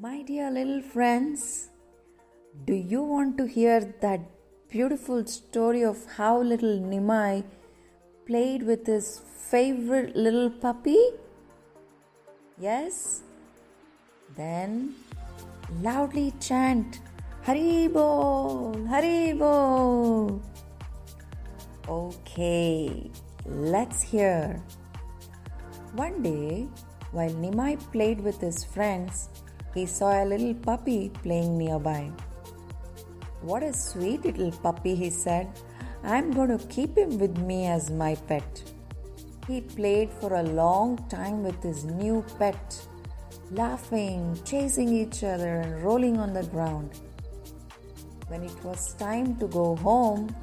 My dear little friends, do you want to hear that beautiful story of how little Nimai played with his favorite little puppy? Yes? Then loudly chant Hari Bol! Haribo! Okay, let's hear. One day, while Nimai played with his friends, he saw a little puppy playing nearby. What a sweet little puppy, he said. I'm going to keep him with me as my pet. He played for a long time with his new pet, laughing, chasing each other, and rolling on the ground. When it was time to go home,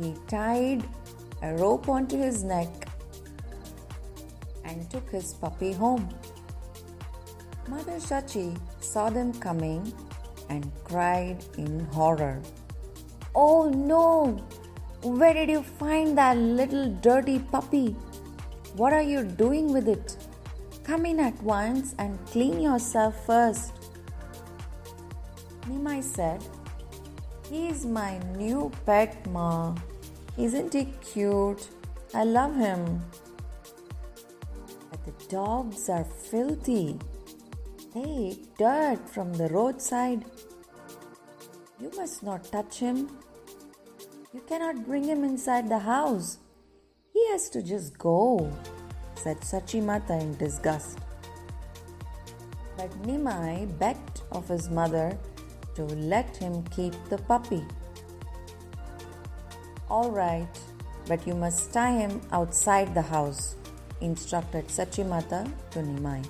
he tied a rope onto his neck and took his puppy home. Mother Shachi saw them coming and cried in horror. Oh no! Where did you find that little dirty puppy? What are you doing with it? Come in at once and clean yourself first. Nimai said, He's my new pet, Ma. Isn't he cute? I love him. But the dogs are filthy. Eat dirt from the roadside. You must not touch him. You cannot bring him inside the house. He has to just go, said Sachimata in disgust. But Nimai begged of his mother to let him keep the puppy. All right, but you must tie him outside the house, instructed Sachimata to Nimai.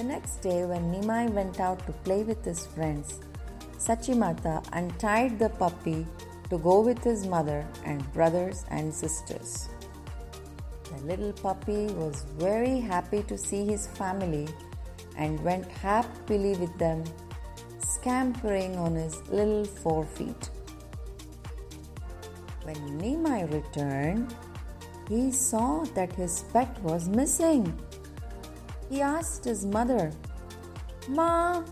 The next day, when Nimai went out to play with his friends, Sachimata untied the puppy to go with his mother and brothers and sisters. The little puppy was very happy to see his family and went happily with them, scampering on his little forefeet. When Nimai returned, he saw that his pet was missing. He asked his mother, Ma,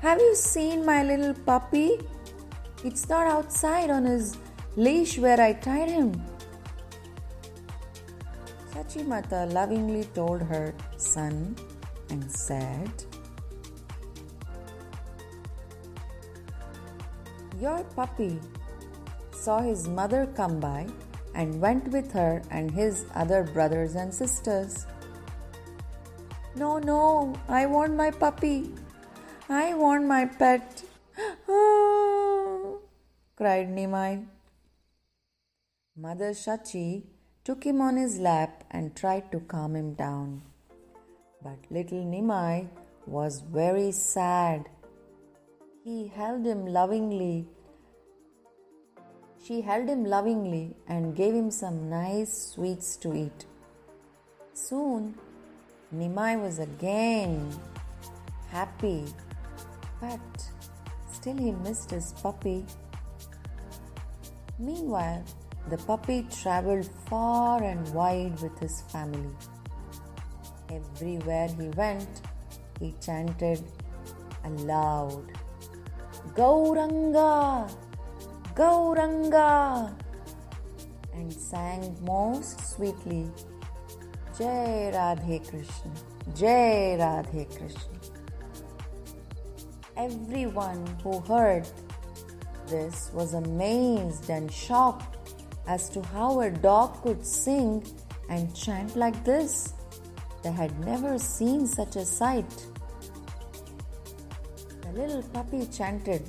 have you seen my little puppy? It's not outside on his leash where I tied him. Sachimata lovingly told her son and said, Your puppy saw his mother come by and went with her and his other brothers and sisters. No, no, I want my puppy. I want my pet. cried Nimai. Mother Shachi took him on his lap and tried to calm him down. But little Nimai was very sad. He held him lovingly. She held him lovingly and gave him some nice sweets to eat. Soon, Nimai was again happy, but still he missed his puppy. Meanwhile, the puppy traveled far and wide with his family. Everywhere he went, he chanted aloud Gauranga! Gauranga! and sang most sweetly Jai Radhe Krishna, Jai Radhe Krishna. Everyone who heard this was amazed and shocked as to how a dog could sing and chant like this. They had never seen such a sight. The little puppy chanted,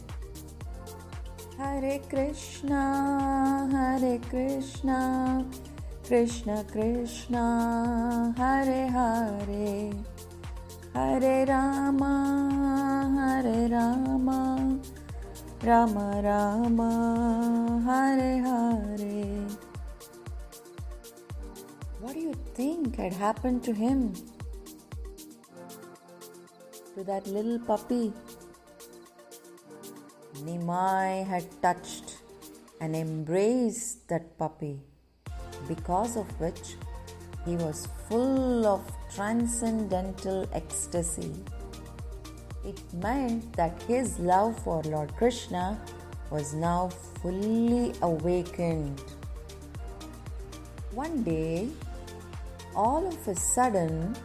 Hare Krishna, Hare Krishna, Krishna Krishna, Hare Hare, Hare Rama, Hare Rama, Rama Rama, Hare Hare. What do you think had happened to him? To that little puppy? Nimai had touched and embraced that puppy, because of which he was full of transcendental ecstasy. It meant that his love for Lord Krishna was now fully awakened. One day, all of a sudden,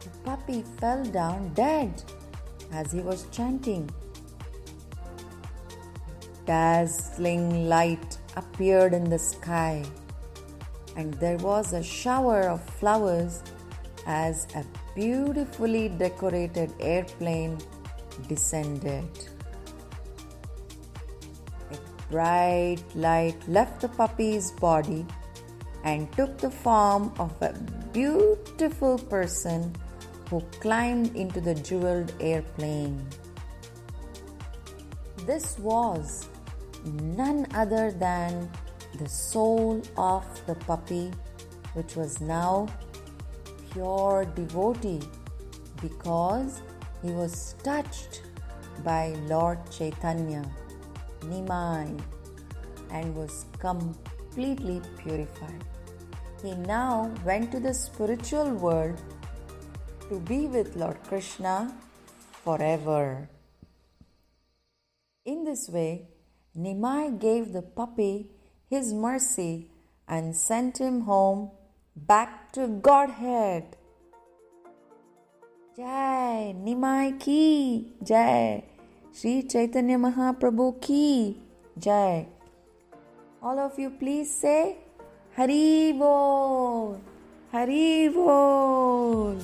the puppy fell down dead as he was chanting. Dazzling light appeared in the sky, and there was a shower of flowers as a beautifully decorated airplane descended. A bright light left the puppy's body and took the form of a beautiful person who climbed into the jeweled airplane. This was none other than the soul of the puppy, which was now pure devotee because he was touched by Lord Chaitanya, Nimai, and was completely purified. He now went to the spiritual world to be with Lord Krishna forever. In this way, Nimai gave the puppy his mercy and sent him home back to Godhead. Jai Nimai ki Jai Sri Chaitanya Mahaprabhu ki Jai. All of you please say Hari Bol Hari Bol